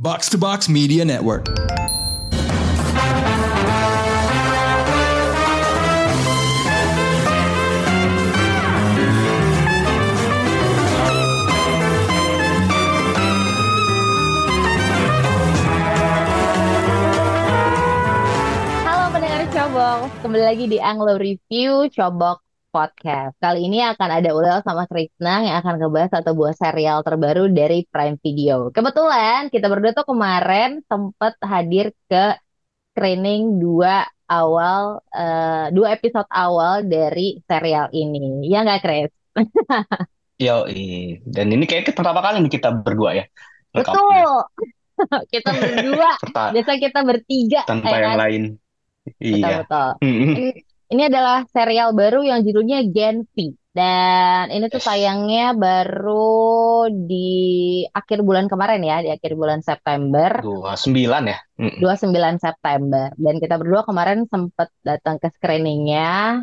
Box to Box Media Network. Cobok, kembali lagi di Anglo Review Cobok Podcast. Kali ini akan ada Ulel sama Krishna yang akan ngebahas satu buah serial terbaru dari Prime Video. Kebetulan kita berdua tuh kemarin sempat hadir ke screening dua awal, eh, dua episode awal dari serial ini. Ya nggak, Chris? Yo, dan ini kayak pertama kali nih kita berdua ya Betul. Kita berdua. serta Biasa kita bertiga, tanpa ya yang kan? lain. Iya. betul. Ini adalah serial baru yang judulnya Gen V. Dan ini tuh Yes. tayangnya baru di akhir bulan kemarin ya, di akhir bulan September, Dua sembilan ya. Mm-mm. 29 September. Dan kita berdua kemarin sempet datang ke screeningnya.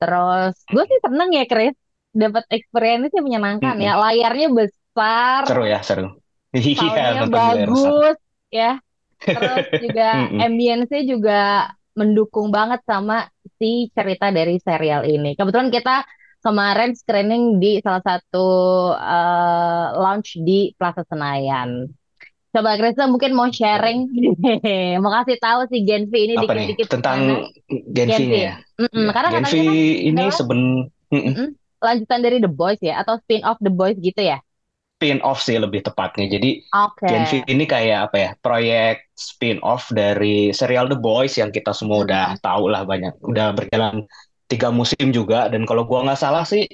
Terus gue sih seneng ya, Chris. Dapat experience yang menyenangkan ya. Layarnya besar, Seru ya, seru. Iya, soundnya bagus ya. Terus juga ambience-nya juga mendukung banget sama si cerita dari serial ini. Kebetulan kita kemarin screening di salah satu eh, launch di Plaza Senayan. Coba Krista mungkin mau sharing, mau kasih tahu si Gen V ini dikit-dikit tentang? Gen V. Ya? Mm-mm, Iya. Karena Gen V kan ini seben mm-mm. mm-mm, lanjutan dari The Boys ya, atau spin-off The Boys gitu ya? Spin-off sih lebih tepatnya. Jadi. Gen V ini kayak apa ya? Proyek spin-off dari serial The Boys yang kita semua udah Mm-mm. tahu lah banyak. Udah berjalan tiga musim juga. Dan kalau gua nggak salah sih,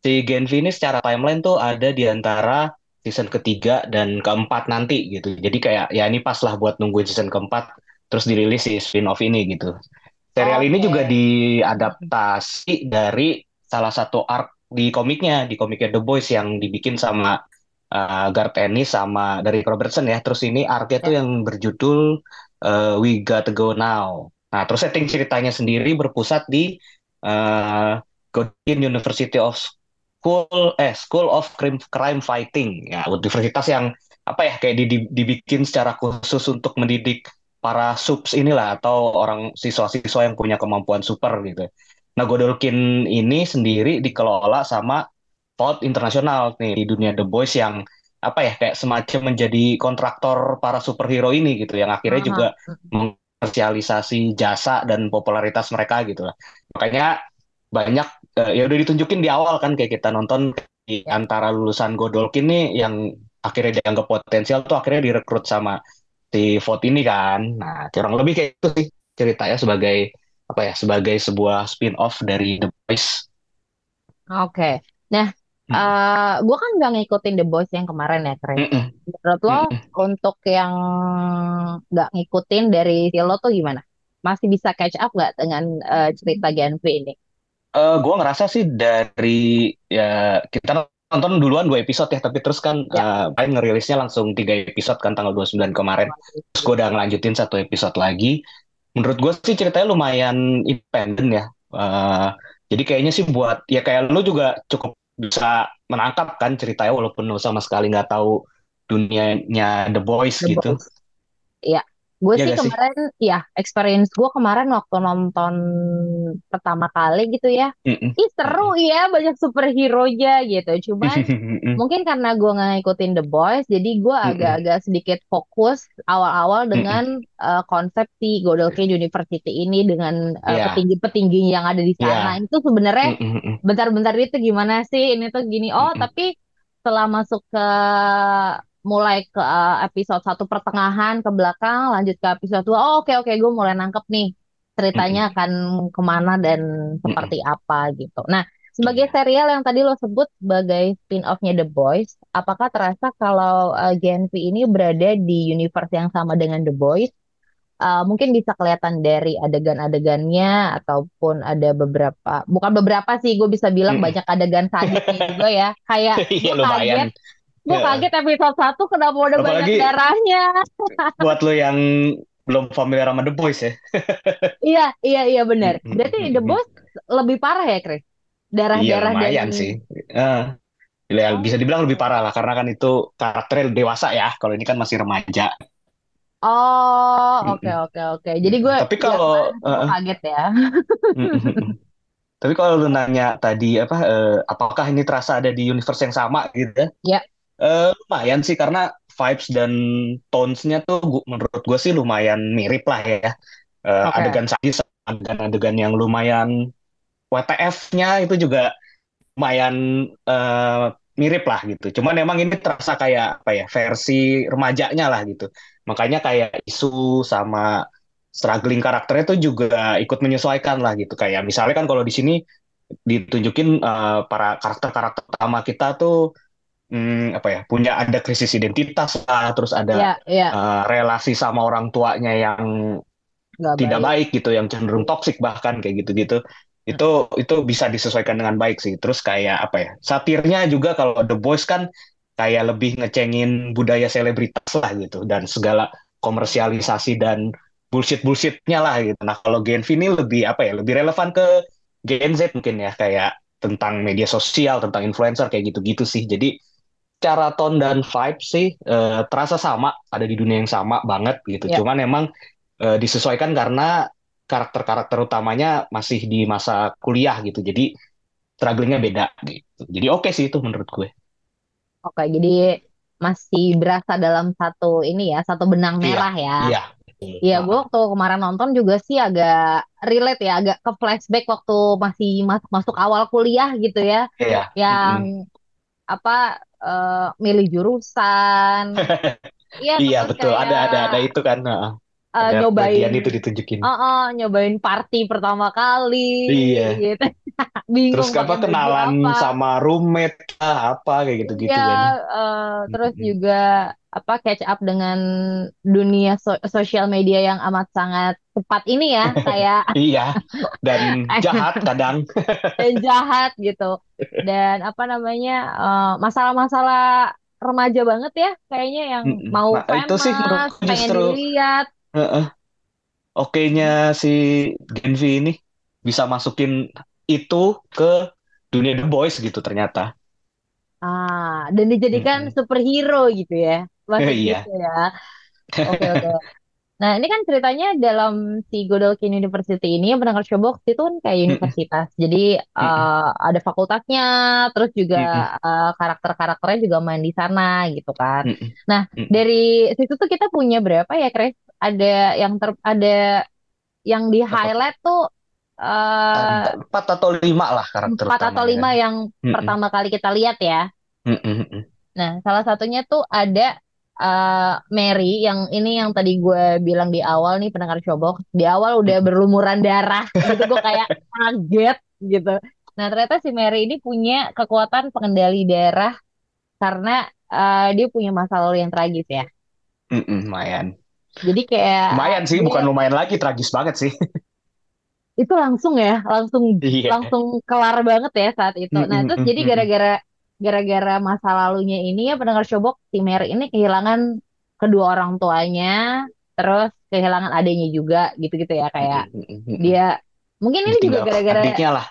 si Gen V ini secara timeline tuh ada di antara season ketiga dan keempat nanti gitu. Jadi kayak ya ini pas lah buat nungguin season keempat terus dirilis si spin-off ini gitu. Serial ini juga diadaptasi dari salah satu arc di komiknya, di komiknya The Boys yang dibikin sama uh, Garth Ennis sama dari Robertson ya. Terus ini arc-nya tuh Ya. yang berjudul uh, We Gotta Go Now. Nah, terus setting ceritanya sendiri berpusat di uh, Godin University of School eh School of Crime, Crime Fighting. Ya, universitas yang apa ya kayak di- di- dibikin secara khusus untuk mendidik para subs inilah atau orang siswa-siswa yang punya kemampuan super gitu. Nah, Godolkin ini sendiri dikelola sama Vault Internasional nih di dunia The Boys yang apa ya kayak semacam menjadi kontraktor para superhero ini gitu yang akhirnya Aha. juga mengkomersialisasi jasa dan popularitas mereka gitu lah. Makanya banyak eh, ya udah ditunjukin di awal kan kayak kita nonton di antara lulusan Godolkin nih yang akhirnya dianggap potensial tuh akhirnya direkrut sama si Vault ini kan. Nah, kurang lebih kayak itu sih ceritanya sebagai apa ya sebagai sebuah spin-off dari The Boys. Oke. Nah, Mm-mm. eh gue kan nggak ngikutin The Boys yang kemarin ya, Chris. Mm-mm. Menurut lo, Mm-mm. untuk yang nggak ngikutin dari si lo tuh gimana? Masih bisa catch up nggak dengan eh, cerita Gen V ini? Eh, gua ngerasa sih dari ya kita nonton duluan dua episode ya, tapi terus kan Ya. eh, paling ngerilisnya langsung tiga episode kan tanggal 29 kemarin. Terus gue udah ngelanjutin satu episode lagi. Menurut gue sih ceritanya lumayan independen ya. Eh, jadi kayaknya sih buat ya kayak lu juga cukup bisa menangkap kan ceritanya walaupun lu sama sekali nggak tahu dunianya The Boys The gitu. Iya, gue Iya sih gak sih? kemarin, ya experience gue kemarin waktu nonton pertama kali gitu ya. Mm-mm. Ih seru ya, banyak superhero-nya gitu. Cuman Mm-mm. Mungkin karena gue nggak ngikutin The Boys, jadi gue Mm-mm. agak-agak sedikit fokus awal-awal Mm-mm. dengan eh, konsep si University ini dengan eh, Iya, petinggi-petinggi yang ada di iya. sana. Itu sebenarnya Mm-mm. bentar-bentar itu gimana sih? Ini tuh gini. Oh, Mm-mm. tapi setelah masuk ke mulai ke eh, episode satu pertengahan ke belakang, lanjut ke episode dua. Oh, oke oke, gue mulai nangkep nih ceritanya Mm-mm. akan ke mana dan seperti apa gitu. Nah, sebagai Iya. serial yang tadi lo sebut sebagai spin-off-nya The Boys, apakah terasa kalau uh, Gen V ini berada di universe yang sama dengan The Boys? Uh, mungkin bisa kelihatan dari adegan-adegannya ataupun ada beberapa, bukan beberapa sih, gue bisa bilang Mm-mm. banyak adegan sadisnya juga ya. Kayak Iya gue kaget. Gue Ya. kaget episode 1 kenapa udah banyak Apalagi darahnya. buat lo yang belum familiar sama The Boys ya. Iya, iya, iya benar. Berarti The. Boys lebih parah ya, Chris? Iya Darah-darah dan lumayan sih. Eh, Ya, Oh, bisa dibilang lebih parah lah karena kan itu karakternya dewasa ya. Kalau ini kan masih remaja. oh, oke oke oke. Jadi gue Tapi kalau gue eh, kaget ya. Tapi kalau lu nanya tadi apa eh, apakah ini terasa ada di universe yang sama gitu ya? Ya, Eh, lumayan sih karena vibes dan tones-nya tuh gu- menurut gue sih lumayan mirip lah ya. Eh, oke. adegan sadis, adegan-adegan yang lumayan WTF-nya itu juga lumayan eh, mirip lah gitu. Cuman emang ini terasa kayak apa ya versi remajanya lah gitu. Makanya kayak isu sama struggling karakternya tuh juga ikut menyesuaikan lah gitu. Kayak misalnya kan kalau di sini ditunjukin eh, para karakter-karakter utama kita tuh hmm, apa ya punya ada krisis identitas lah, terus ada Ya, ya, eh, relasi sama orang tuanya yang nggak tidak baik. baik gitu, yang cenderung toksik bahkan kayak gitu-gitu. Hmm. Itu itu bisa disesuaikan dengan baik sih. Terus kayak apa ya? Satirnya juga kalau The Boys kan kayak lebih ngecengin budaya selebritas lah gitu dan segala komersialisasi dan bullshit-bullshitnya lah gitu. Nah, kalau Gen V ini lebih apa ya? Lebih relevan ke Gen Z mungkin ya kayak tentang media sosial, tentang influencer kayak gitu-gitu sih. Jadi cara tone dan vibe sih eh, terasa sama, ada di dunia yang sama banget gitu. Ya, Cuman emang eh, disesuaikan karena karakter-karakter utamanya masih di masa kuliah gitu. Jadi strugglingnya beda gitu. Jadi oke sih itu menurut gue. oke. Jadi masih berasa dalam satu ini ya, satu benang Iya, merah ya. iya. Iya, gue waktu kemarin nonton juga sih agak relate ya, agak ke flashback waktu masih masuk masuk awal kuliah gitu ya, Iya. yang Mm-mm. apa eh, milih jurusan, iya Iya terus betul. Ada ada ada kayak itu kan. Eh, Ada nyobain, bagian itu ditunjukin. oh, oh, nyobain party pertama kali, Iya. gitu, Terus bingung apa pakai baju kenalan apa. sama roommate apa kayak gitu-gitu Iya, kan. eh, terus juga apa catch up dengan dunia so- sosial media yang amat sangat cepat ini ya, kayak Iya. Dan jahat kadang. dan jahat gitu. Dan apa namanya eh, masalah-masalah remaja banget ya, kayaknya yang mau Nah, itu sih famous, pengen justru dilihat. heeh, oke-nya si Gen V ini bisa masukin itu ke dunia The Boys gitu ternyata. Ah, dan dijadikan Mm-mm. superhero gitu ya. Masuk Iya. gitu ya. Oke, oke. Nah, ini kan ceritanya dalam si Godolphin University ini yang pendengar Showbox itu kan kayak universitas. Jadi eh, ada fakultasnya, terus juga eh, karakter-karakternya juga main di sana gitu kan. Nah, dari situ tuh kita punya berapa ya, Chris? Ada yang ter ada yang di highlight tuh eh empat atau lima lah karakter empat atau utamanya kan. lima yang Mm-mm. pertama kali kita lihat ya. Mm-mm. Nah, salah satunya tuh ada eh, Mary yang ini yang tadi gue bilang di awal nih pendengar Showbox. Di awal udah berlumuran darah gitu gue kayak kaget gitu. Nah, ternyata si Mary ini punya kekuatan pengendali darah karena eh, dia punya masa lalu yang tragis ya. Mm-mm. Lumayan. Jadi kayak Lumayan sih, bukan dia lumayan lagi, tragis banget sih. itu langsung ya, langsung Iya. langsung kelar banget ya saat itu. Nah, Mm-mm. terus jadi Mm-mm. gara-gara gara-gara masa lalunya ini ya pendengar Showbox si Mary ini kehilangan kedua orang tuanya, terus kehilangan adiknya juga gitu-gitu ya kayak dia mungkin ini juga Ditinggal gara-gara adiknya lah.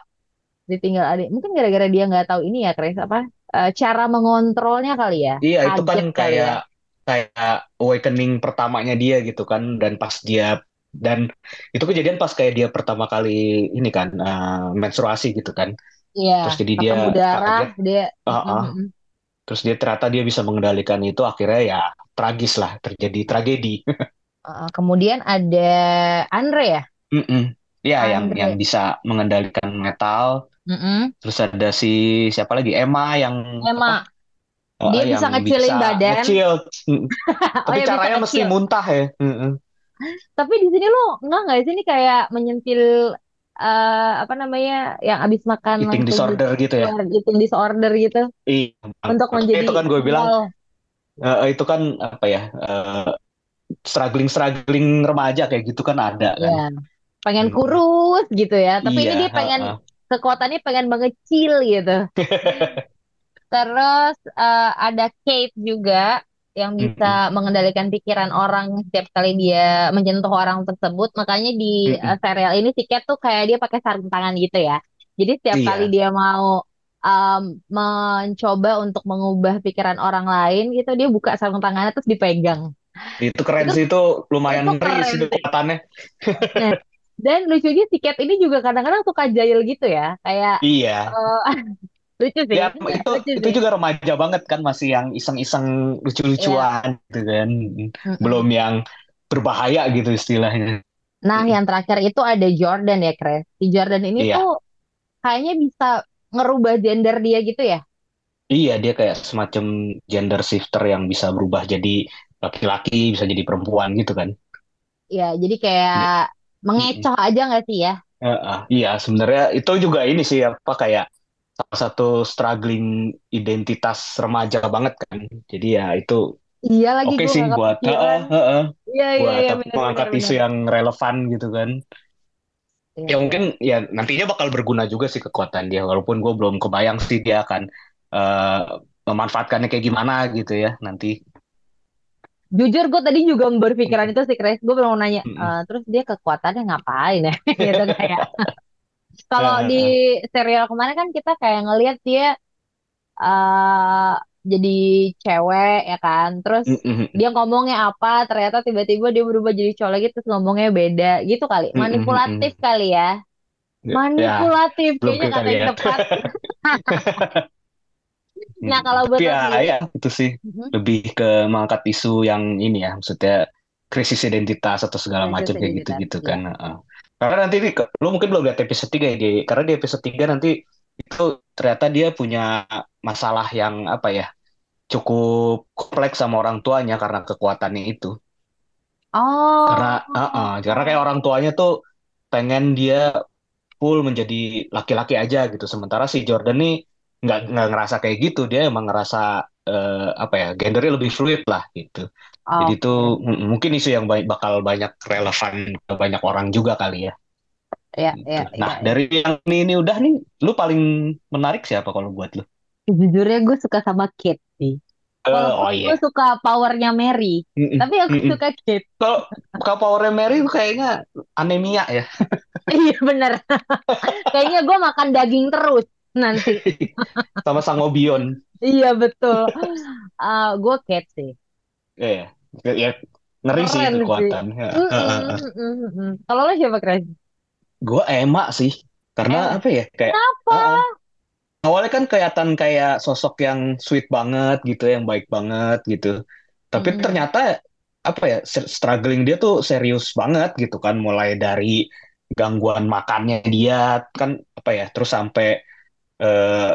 ditinggal adik, mungkin gara-gara dia nggak tahu ini ya Chris apa eh, cara mengontrolnya kali ya, Iya, itu kan ya. kayak kayak awakening pertamanya dia gitu kan dan pas dia dan itu kejadian pas kayak dia pertama kali ini kan eh, menstruasi gitu kan. Iya, Terus jadi dia darah kaget, dia. Mm, ah. mm, mm. Terus dia ternyata dia bisa mengendalikan itu akhirnya ya tragis lah, terjadi tragedi. Eh, kemudian ada Andre ya, Mm-mm. Ya, yang Andre. yang bisa mengendalikan metal. Mm-mm. Terus ada si siapa lagi? Emma yang Emma, apa? Dia yang bisa ngecilin bisa badan. ngecil. Mm. Oh Tapi ya bisa caranya mesti muntah ya. Mm-mm. Tapi di sini lo nggak nggak sih ini kayak menyentil eh, apa namanya yang abis makan Eating disorder gitu ya. eating disorder gitu Iya, untuk menjadi itu kan gue bilang eh, itu kan apa ya? struggling struggling remaja kayak gitu kan ada kan. Ya, pengen Hmm. kurus gitu ya. Tapi ini Iya, dia pengen heeh. kekuatannya pengen mengecil gitu. Terus eh, ada Kate juga yang bisa mengendalikan pikiran orang setiap kali dia menyentuh orang tersebut. Makanya di Mm-mm. eh, serial ini si Kate tuh kayak dia pakai sarung tangan gitu ya. Jadi setiap Iya. kali dia mau um, mencoba untuk mengubah pikiran orang lain gitu dia buka sarung tangannya terus dipegang Itu keren itu sih, itu lumayan itu ngeri keren sih kelihatannya. nah dan lucunya si Cat ini juga kadang-kadang suka jahil gitu ya kayak Iya. eh, lucu sih Ya, itu lucu itu sih juga remaja banget kan, masih yang iseng-iseng Iya. lucu-lucuan gitu kan. Belum yang berbahaya gitu istilahnya. Nah, yang terakhir itu ada Jordan ya, Chris. Si Jordan ini Iya. tuh kayaknya bisa ngerubah gender dia gitu ya. Iya, dia kayak semacam gender shifter yang bisa berubah jadi laki-laki, bisa jadi perempuan gitu kan. Ya, jadi kayak Mm-mm. mengecoh aja nggak sih ya? Heeh. Iya, sebenarnya itu juga ini sih apa kayak salah satu struggling identitas remaja banget kan. Jadi ya itu Iya lagi oke sih buat heeh, kepikiran. heeh, Iya, iya, buat iya, apa, benar, mengangkat benar, isu benar. yang relevan gitu kan. Iya, Ya iya. mungkin ya nantinya bakal berguna juga sih kekuatan dia, walaupun gue belum kebayang sih dia akan eh, memanfaatkannya kayak gimana gitu ya nanti. Jujur gue tadi juga berpikiran itu sih, Chris. Gue belum nanya, Mm-mm. "Eh, terus dia kekuatannya ngapain ya? Gitu kayak. Kalau di serial kemarin kan kita kayak ngelihat dia eh jadi cewek ya kan. Terus Mm-mm. dia ngomongnya apa, ternyata tiba-tiba dia berubah jadi cowok lagi terus ngomongnya beda. Gitu kali. Manipulatif kali ya. Ya, Manipulatif belum kayaknya kata yang tepat. Nah, kalau buat lo ya, sendiri, ya itu sih Mhm. lebih ke mengangkat isu yang ini ya, maksudnya krisis identitas atau segala krisis macam kayak identitas. gitu-gitu Iya. kan. Heeh. Karena nanti di, lu mungkin belum lihat episode 3 ya, di, karena di episode 3 nanti itu ternyata dia punya masalah yang apa ya, cukup kompleks sama orang tuanya karena kekuatannya itu. Oh, Karena, heeh, karena kayak orang tuanya tuh pengen dia full menjadi laki-laki aja gitu. Sementara si Jordan nih nggak nggak ngerasa kayak gitu. Dia emang ngerasa eh, apa ya gendernya lebih fluid lah gitu. Jadi oke. itu mm, mungkin isu yang ba- bakal banyak relevan ke banyak orang juga kali ya Ya, gitu. ya, ya, Nah ya. dari yang ini, ini udah nih, lu paling menarik siapa kalau buat lu? Sejujurnya gue suka sama Kate sih. Walaupun oh gue iya. suka powernya Mary, Mm-mm, tapi aku mm-mm. suka Kate. Kalau kalau Power Mary kayaknya anemia ya. Iya bener. Kayaknya gue makan daging terus nanti. Sama Sangobion. Iya betul. Eh gue Kate sih. Ya, ya, ya, ngeri sih Keren sih. kekuatan. Ya. Kalau lo siapa Chris? Gue Emma sih, karena Emma. apa ya kayak Kenapa? eh. awalnya kan kelihatan kayak sosok yang sweet banget gitu, yang baik banget gitu. Tapi Mm-mm. ternyata apa ya struggling dia tuh serius banget gitu kan, mulai dari gangguan makannya dia kan apa ya, terus sampai eh,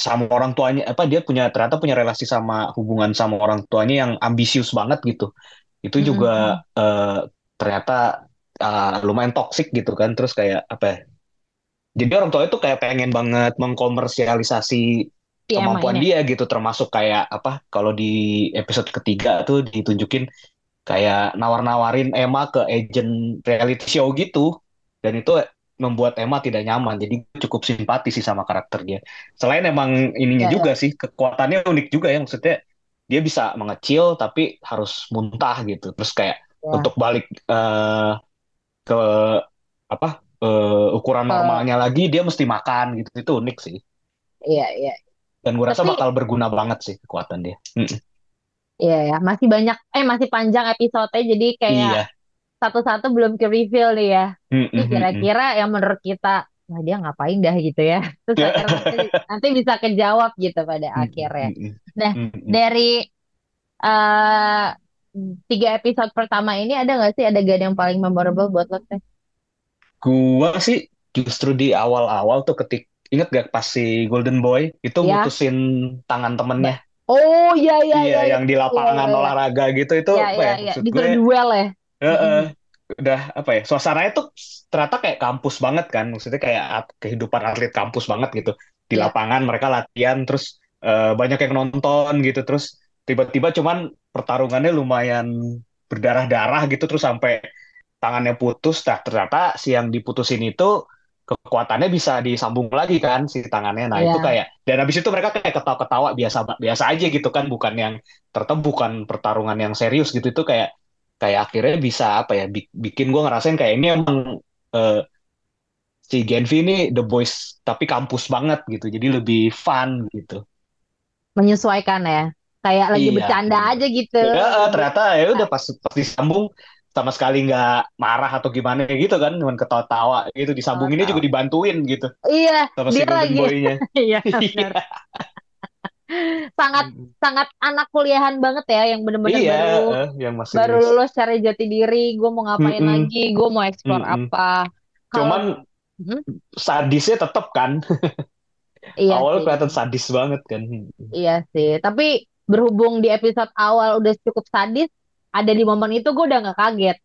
sama orang tuanya apa dia punya ternyata punya relasi sama hubungan sama orang tuanya yang ambisius banget gitu. Itu Mm-mm. juga eh, ternyata eh, lumayan toksik gitu kan. Terus kayak apa ya? Jadi orang tua itu kayak pengen banget mengkomersialisasi Si Emma kemampuan dia gitu, termasuk kayak apa? Kalau di episode ketiga tuh ditunjukin kayak nawar-nawarin Emma ke agent reality show gitu, dan itu membuat Emma tidak nyaman. Jadi cukup simpati sih sama karakter dia. Selain emang ininya Ya, ya. juga sih, kekuatannya unik juga ya, maksudnya dia bisa mengecil tapi harus muntah gitu. Terus kayak Ya. untuk balik eh, ke apa eh, ukuran normalnya lagi dia mesti makan gitu itu unik sih Iya, iya. dan gue rasa Tapi bakal berguna banget sih kekuatan dia Mm-mm. Iya ya, masih banyak, eh masih panjang episode-nya, jadi kayak iya satu-satu belum ke reveal nih ya. Mm-mm. kira-kira yang menurut kita, nah dia ngapain dah gitu ya. Terus nanti, nanti bisa kejawab gitu pada Mm-mm, akhirnya. Nah, mm-mm. dari eh tiga episode pertama ini ada nggak sih adegan yang paling memorable buat lo teh? gua sih justru di awal-awal tuh ketik inget gak pas si Golden Boy itu Ya. mutusin tangan temennya Oh iya iya iya iya yang di lapangan iya, iya. olahraga gitu itu Iya iya ya iya, gue duel ya. Heeh. udah apa ya suasananya tuh ternyata kayak kampus banget kan maksudnya kayak kehidupan atlet kampus banget gitu di Iya. lapangan mereka latihan terus eh, banyak yang nonton gitu terus tiba-tiba cuman pertarungannya lumayan berdarah-darah gitu terus sampai tangannya putus nah ternyata si yang diputusin itu kekuatannya bisa disambung lagi kan si tangannya nah itu Iya. kayak dan habis itu mereka kayak ketawa-ketawa biasa biasa aja gitu kan bukan yang ternyata bukan pertarungan yang serius gitu itu kayak kayak akhirnya bisa apa ya bi- bikin gue ngerasain kayak ini emang eh, si Genvi ini The Boys tapi kampus banget gitu. Jadi lebih fun gitu. Menyesuaikan ya. Kayak lagi Iya, bercanda bener. aja gitu. Ya, ternyata ya udah pas pas disambung sama sekali nggak marah atau gimana gitu kan, cuman ketawa-tawa gitu. Disambunginnya juga dibantuin gitu Iya, sama si dia Golden lagi. Iya, Iya. benar. Sangat sangat anak kuliahan banget ya yang bener-bener Iya, baru eh, yang masih baru lulus cari jati diri, gue mau ngapain Mm-mm. lagi, gue mau explore Mm-mm. apa. Kalau Cuman Hmm? sadisnya tetap kan. iya Awalnya sih, kelihatan sadis banget kan. iya sih. Tapi berhubung di episode awal udah cukup sadis, ada di momen itu gue udah nggak kaget.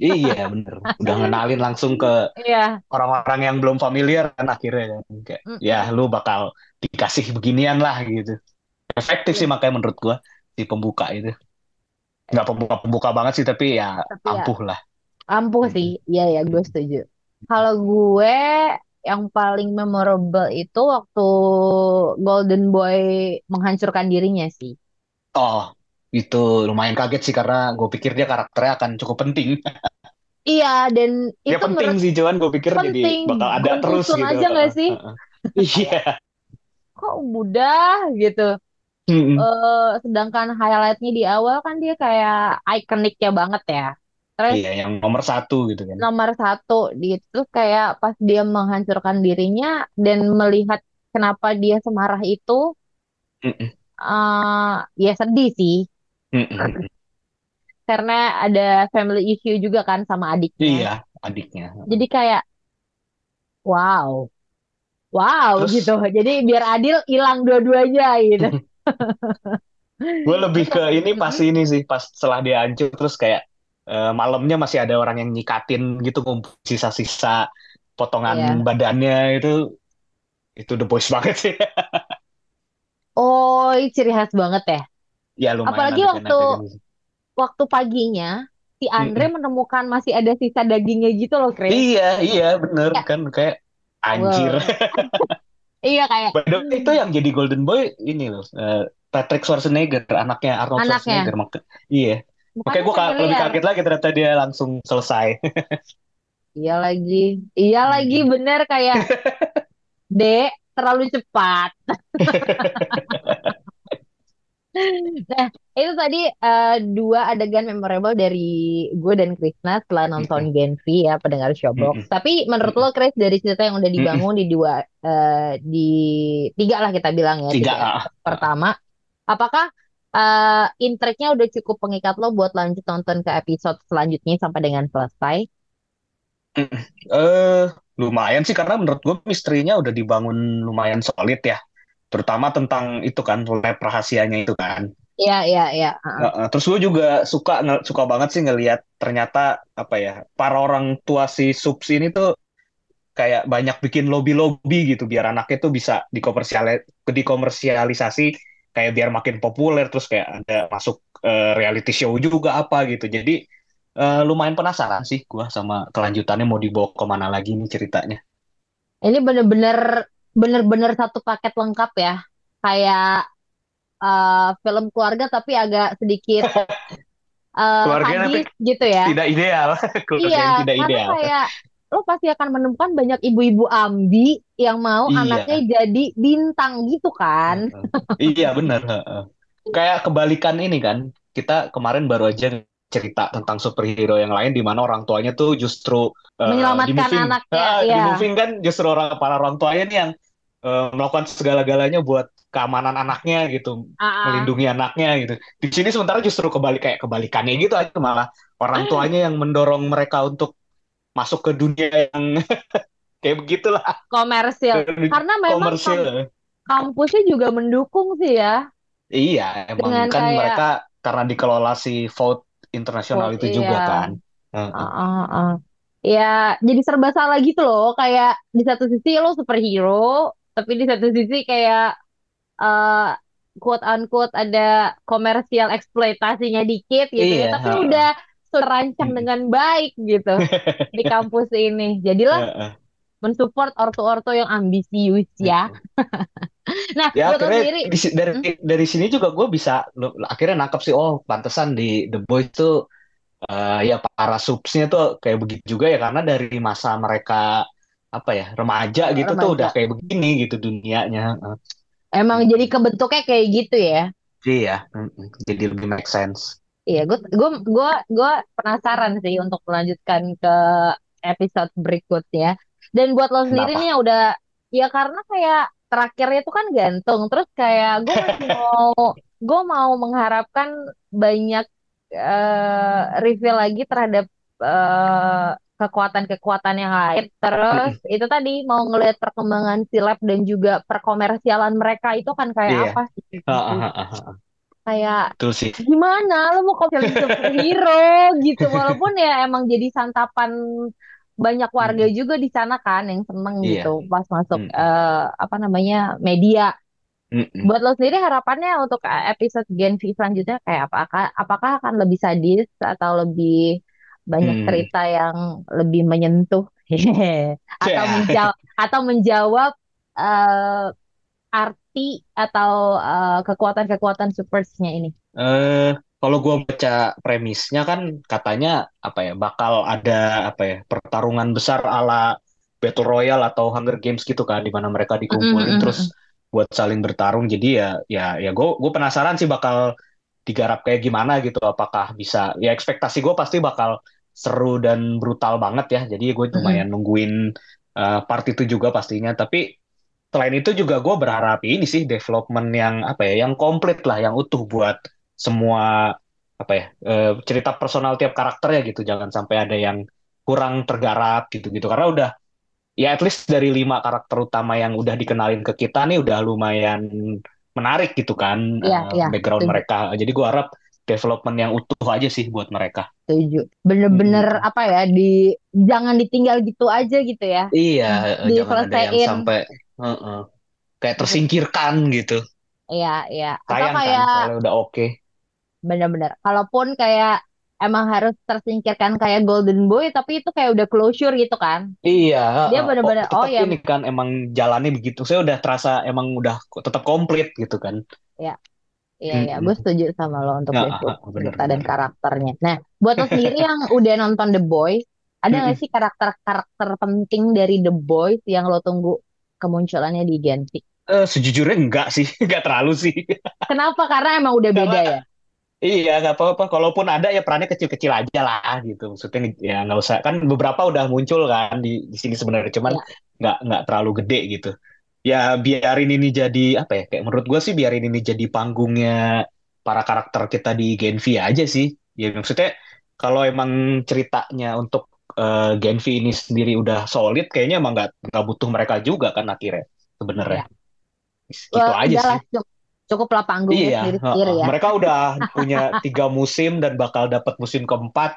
Iya, bener. Udah ngenalin langsung ke Iya, orang-orang yang belum familiar kan akhirnya kan. Kayak, Mm-mm. ya lu bakal dikasih beginian lah gitu. Efektif sih makanya menurut gua di pembuka itu. Nggak pembuka-pembuka banget sih, tapi ya tapi ya ampuh lah. ampuh sih. Iya ya, gue setuju. Kalau gue yang paling memorable itu waktu Golden Boy menghancurkan dirinya sih. Oh, itu lumayan kaget sih karena gue pikir dia karakternya akan cukup penting. Iya, dan Ya itu penting menurut sih, cuman gue pikir jadi penting. bakal ada Gon terus gitu. aja nggak sih? Iya. Kok mudah gitu. Mm-mm. eh sedangkan highlightnya di awal kan dia kayak ikoniknya banget ya. Terus Iya, yang nomor satu gitu kan. nomor satu di itu kayak pas dia menghancurkan dirinya dan melihat kenapa dia semarah itu, Mm-mm. eh ya sedih sih Mm-mm. karena ada family issue juga kan sama adiknya. Iya, adiknya. Jadi kayak wow, wow Terus gitu. Jadi biar adil hilang dua-duanya gitu. gue lebih ke ini pas ini sih, pas setelah dia hancur terus kayak eh, malamnya masih ada orang yang nyikatin gitu ngumpul sisa-sisa potongan Iya. badannya itu itu the boys banget sih. Oh, ciri khas banget ya. Ya lumayan Apalagi waktu waktu paginya si Andre Mm-mm. menemukan masih ada sisa dagingnya gitu loh, Chris. Iya, iya bener Ya, kan kayak anjir. wow. Iya kayak hmm, itu yang jadi Golden Boy ini loh, eh, Patrick Schwarzenegger, anaknya Arnold anaknya. Schwarzenegger. Mak- iya, makanya Bukannya gue lebih familiar. kaget lagi ternyata dia langsung selesai. Iya lagi. Iya lagi Hmm. bener kayak Dek, terlalu cepat. Nah, itu tadi eh, dua adegan memorable dari gue dan Krisna setelah nonton. Gen V ya, pendengar Showbox. Mm-mm. Tapi menurut lo, Chris, dari cerita yang udah dibangun di dua, eh, di tiga lah kita bilang ya, Tiga, tiga ah, pertama, apakah eh intriknya udah cukup pengikat lo buat lanjut nonton ke episode selanjutnya sampai dengan selesai? Eh, lumayan sih karena menurut gue misterinya udah dibangun lumayan solid ya, terutama tentang itu kan lab rahasianya itu kan. Iya, iya, iya. Terus gue juga suka suka banget sih ngelihat ternyata apa ya para orang tua si Subs ini tuh kayak banyak bikin lobby-lobby gitu biar anaknya tuh bisa dikomersiali dikomersialisasi kayak biar makin populer terus kayak ada masuk eh, reality show juga apa gitu. Jadi eh, lumayan penasaran sih gua sama kelanjutannya mau dibawa ke mana lagi nih ceritanya. Ini bener-bener bener-bener satu paket lengkap ya. Kayak eh, film keluarga tapi agak sedikit eh, Keluarganya tapi sadis gitu ya. tidak ideal, keluarga yang Iya, tidak karena ideal. kayak lo pasti akan menemukan banyak ibu-ibu ambi yang mau anaknya Iya. jadi bintang gitu kan. Iya benar. Kayak kebalikan ini kan. Kita kemarin baru aja cerita tentang superhero yang lain di mana orang tuanya tuh justru di Menyelamatkan moving. anaknya, Ah, di ya. moving kan justru orang para orang tuanya nih yang eh, melakukan segala-galanya buat keamanan anaknya gitu, ah. melindungi anaknya gitu. Di sini sementara justru kebalik kayak kebalikannya gitu aja malah orang tuanya yang mendorong mereka untuk masuk ke dunia yang kayak begitulah Komersil. Karena memang komersil. kam- kampusnya juga mendukung sih ya. Iya, emang Dengan kan kayak mereka karena dikelola si Vote internasional Oh, itu juga iya. kan. Heeh. Ah, ah, ah. Ya, jadi serba salah gitu loh. Kayak di satu sisi lo superhero, tapi di satu sisi kayak eh quote unquote ada komersial eksploitasinya dikit gitu Iya, ya. Tapi heeh. udah terancang Mm-mm. dengan baik gitu di kampus ini. Jadilah Heeh. Mensupport orto-orto yang ambisius ya. Nah, Ya buat lo akhirnya sendiri, di dari hmm, dari sini juga gue bisa lu- akhirnya nangkep sih oh pantesan di The Boys tuh eh, ya para subsnya tuh kayak begitu juga ya karena dari masa mereka apa ya remaja gitu tuh udah remaja. kayak begini gitu dunianya. Emang jadi kebentuknya kayak gitu ya. Iya. Jadi lebih make sense. Iya, gue gue gue gue penasaran sih untuk melanjutkan ke episode berikutnya. Dan buat lo sendiri Kenapa? nih yang udah ya karena kayak terakhirnya itu kan gantung, terus kayak gue masih mau gue mau mengharapkan banyak eh reveal lagi terhadap eh kekuatan-kekuatan yang lain. Terus Mm-mm. itu tadi mau ngelihat perkembangan si lab dan juga perkomersialan mereka itu kan kayak Iya. apa sih ah, ah, ah. Kayak Betul sih. gimana lu mau film superhero gitu walaupun ya emang jadi santapan banyak warga Mm-mm. juga di sana kan yang seneng Iya. gitu pas masuk Mm-mm. eh, apa namanya media Mm-mm. buat lo sendiri harapannya untuk eh, episode Gen V selanjutnya kayak apakah apakah akan lebih sadis atau lebih banyak Hmm. cerita yang lebih menyentuh atau menjawab atau menjawab eh, arti atau eh, kekuatan-kekuatan supersnya ini Eh, kalau gua baca premisnya kan katanya apa ya bakal ada apa ya pertarungan besar ala Battle Royale atau Hunger Games gitu kan di mana mereka dikumpulin terus buat saling bertarung. Jadi ya ya ya gue gue penasaran sih bakal digarap kayak gimana gitu. Apakah bisa ya ekspektasi gue pasti bakal seru dan brutal banget ya. Jadi gue lumayan nungguin eh, part itu juga pastinya. Tapi selain itu juga gue berharap ini sih development yang apa ya yang komplit lah yang utuh buat semua apa ya eh, cerita personal tiap karakternya gitu jangan sampai ada yang kurang tergarap gitu-gitu karena udah ya at least dari lima karakter utama yang udah dikenalin ke kita nih udah lumayan menarik gitu kan Iya, eh, iya, background setuju. mereka jadi gue harap development yang utuh aja sih buat mereka Setuju. Bener-bener Hmm. apa ya di jangan ditinggal gitu aja gitu ya. iya eh, jangan ada yang sampai eh-eh, kayak tersingkirkan gitu Iya, iya. Atau sayang kan kayak soalnya udah oke bener-bener. Kalaupun kayak emang harus tersingkirkan kayak Golden Boy, tapi itu kayak udah closure gitu kan. Iya, Dia heeh. bener-bener, oh, oh ya, ini kan emang jalannya begitu. Saya udah terasa emang udah tetap komplit gitu kan. iya, iya. Mm-mm. Gue setuju sama lo untuk Ya, develop ah, ah, bener, cerita dan bener. karakternya. Nah, buat lo sendiri yang udah nonton The Boys, ada nggak sih karakter-karakter penting dari The Boys yang lo tunggu kemunculannya di Gen? Eh, sejujurnya enggak sih, enggak terlalu sih. Kenapa? Karena emang udah beda Karena ya. Iya nggak apa-apa. Kalaupun ada ya perannya kecil-kecil aja lah gitu. Maksudnya ya nggak usah. Kan beberapa udah muncul kan di di sini sebenarnya, cuman Iya. nggak nggak terlalu gede gitu. Ya biarin ini jadi apa ya? Kayak menurut gue sih biarin ini jadi panggungnya para karakter kita di Gen V aja sih. Ya maksudnya kalau emang ceritanya untuk eh, Gen V ini sendiri udah solid, kayaknya emang nggak nggak butuh mereka juga kan akhirnya sebenarnya. Iya. Gitu aja udah sih. lah, cukuplah panggungnya Iya, sendiri-sendiri heeh. ya. Mereka udah punya tiga musim dan bakal dapat musim keempat.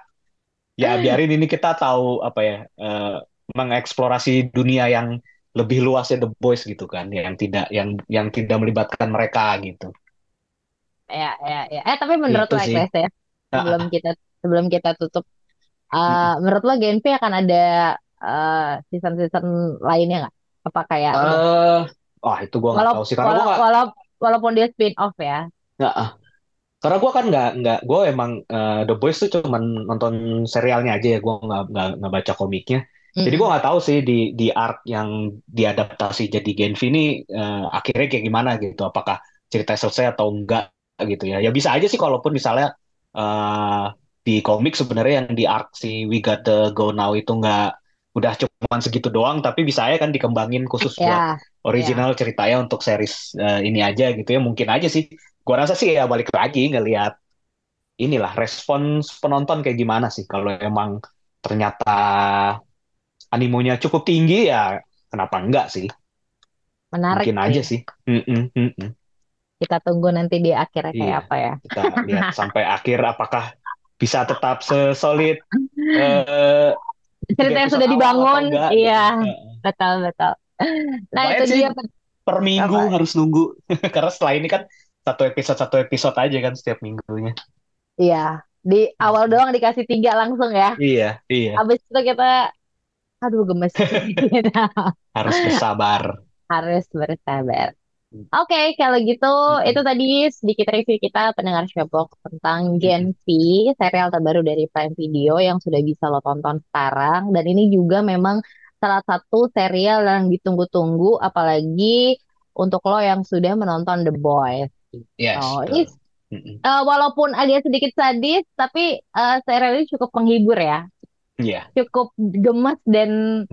Ya biarin ini kita tahu apa ya eh, mengeksplorasi dunia yang lebih luasnya The Boys gitu kan, yang tidak yang yang tidak melibatkan mereka gitu. Ya, ya, ya. Eh, tapi menurut Itu lo, sih. Ya, sebelum kita sebelum kita tutup, Mm-mm. eh, menurut lo Gen V akan ada eh, season-season lainnya nggak? Apa kayak Eh, wah itu gua nggak tahu sih karena gua walau, nggak walaupun dia spin off ya. nggak karena gue kan nggak nggak gue emang eh, The Boys tuh cuman nonton serialnya aja ya. Gue nggak nggak nggak baca komiknya. Jadi gue nggak tahu sih di di arc yang diadaptasi jadi Gen V ini eh, akhirnya kayak gimana gitu. Apakah cerita selesai atau enggak gitu ya. Ya bisa aja sih kalaupun misalnya eh, di komik sebenarnya yang di arc si We Gotta Go Now itu nggak udah cuman segitu doang. Tapi bisa aja kan dikembangin khusus buat Ya, original ceritanya untuk series eh, ini aja gitu ya mungkin aja sih gua rasa sih ya balik lagi ngelihat inilah respons penonton kayak gimana sih kalau emang ternyata animonya cukup tinggi ya kenapa enggak sih Menarik mungkin aja sih. sih Mm-mm, mm-mm. Kita tunggu nanti di akhirnya kayak iya apa ya. kita lihat sampai akhir apakah bisa tetap sesolid eh, tiga Cerita yang sudah dibangun, gitu iya, Heeh. betul, betul. Nah, lumayan itu sih dia per minggu apa? harus nunggu karena setelah ini kan satu episode satu episode aja kan setiap minggunya Iya, di awal doang dikasih tiga langsung ya. iya iya Habis itu kita, aduh gemes. harus bersabar Harus bersabar. Oke, kalau gitu Mm-mm. itu tadi sedikit review kita pendengar Showbox tentang Gen V, serial terbaru dari Prime Video yang sudah bisa lo tonton sekarang. Dan ini juga memang salah satu serial yang ditunggu-tunggu, apalagi untuk lo yang sudah menonton The Boys. Yes, Oh, ini eh, walaupun agak sedikit sadis, tapi eh, serial ini cukup menghibur ya, Iya. cukup gemes dan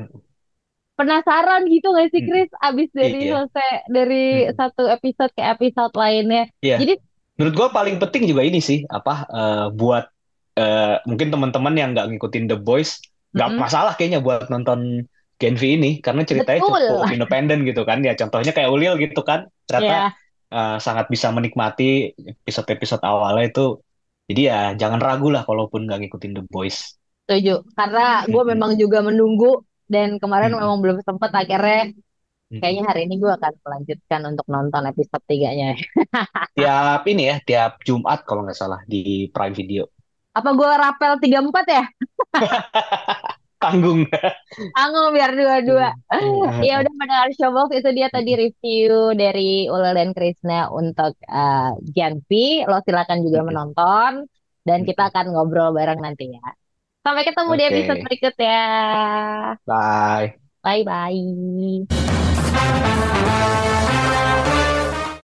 penasaran gitu gak sih. Chris? Abis dari Iya. selesai dari Mm-mm. satu episode ke episode lainnya. Iya. Jadi Menurut gua paling penting juga ini sih, apa eh, buat eh, mungkin teman-teman yang nggak ngikutin The Boys, nggak mm-mm, masalah kayaknya buat nonton Gen V ini, karena ceritanya betul, cukup independen gitu kan. Ya contohnya kayak Ulil gitu kan, ternyata ya eh, sangat bisa menikmati episode-episode awalnya itu. Jadi ya jangan ragu lah kalaupun nggak ngikutin The Boys. setuju. Karena gue Mm-mm. memang juga menunggu dan kemarin Mm-mm. memang belum sempat. Akhirnya kayaknya hari ini gue akan melanjutkan untuk nonton episode tiganya. Tiap ini ya, tiap Jumat kalau nggak salah di Prime Video. Apa gue rapel 34 ya? Tanggung. Anggung biar dua-dua. Hmm. Ya udah mendengar Showbox itu dia tadi review dari Ulil dan Krisna untuk eh, Gen V. Lo silakan juga menonton dan kita akan ngobrol bareng nanti ya. Sampai ketemu di episode berikutnya. bye. Bye bye.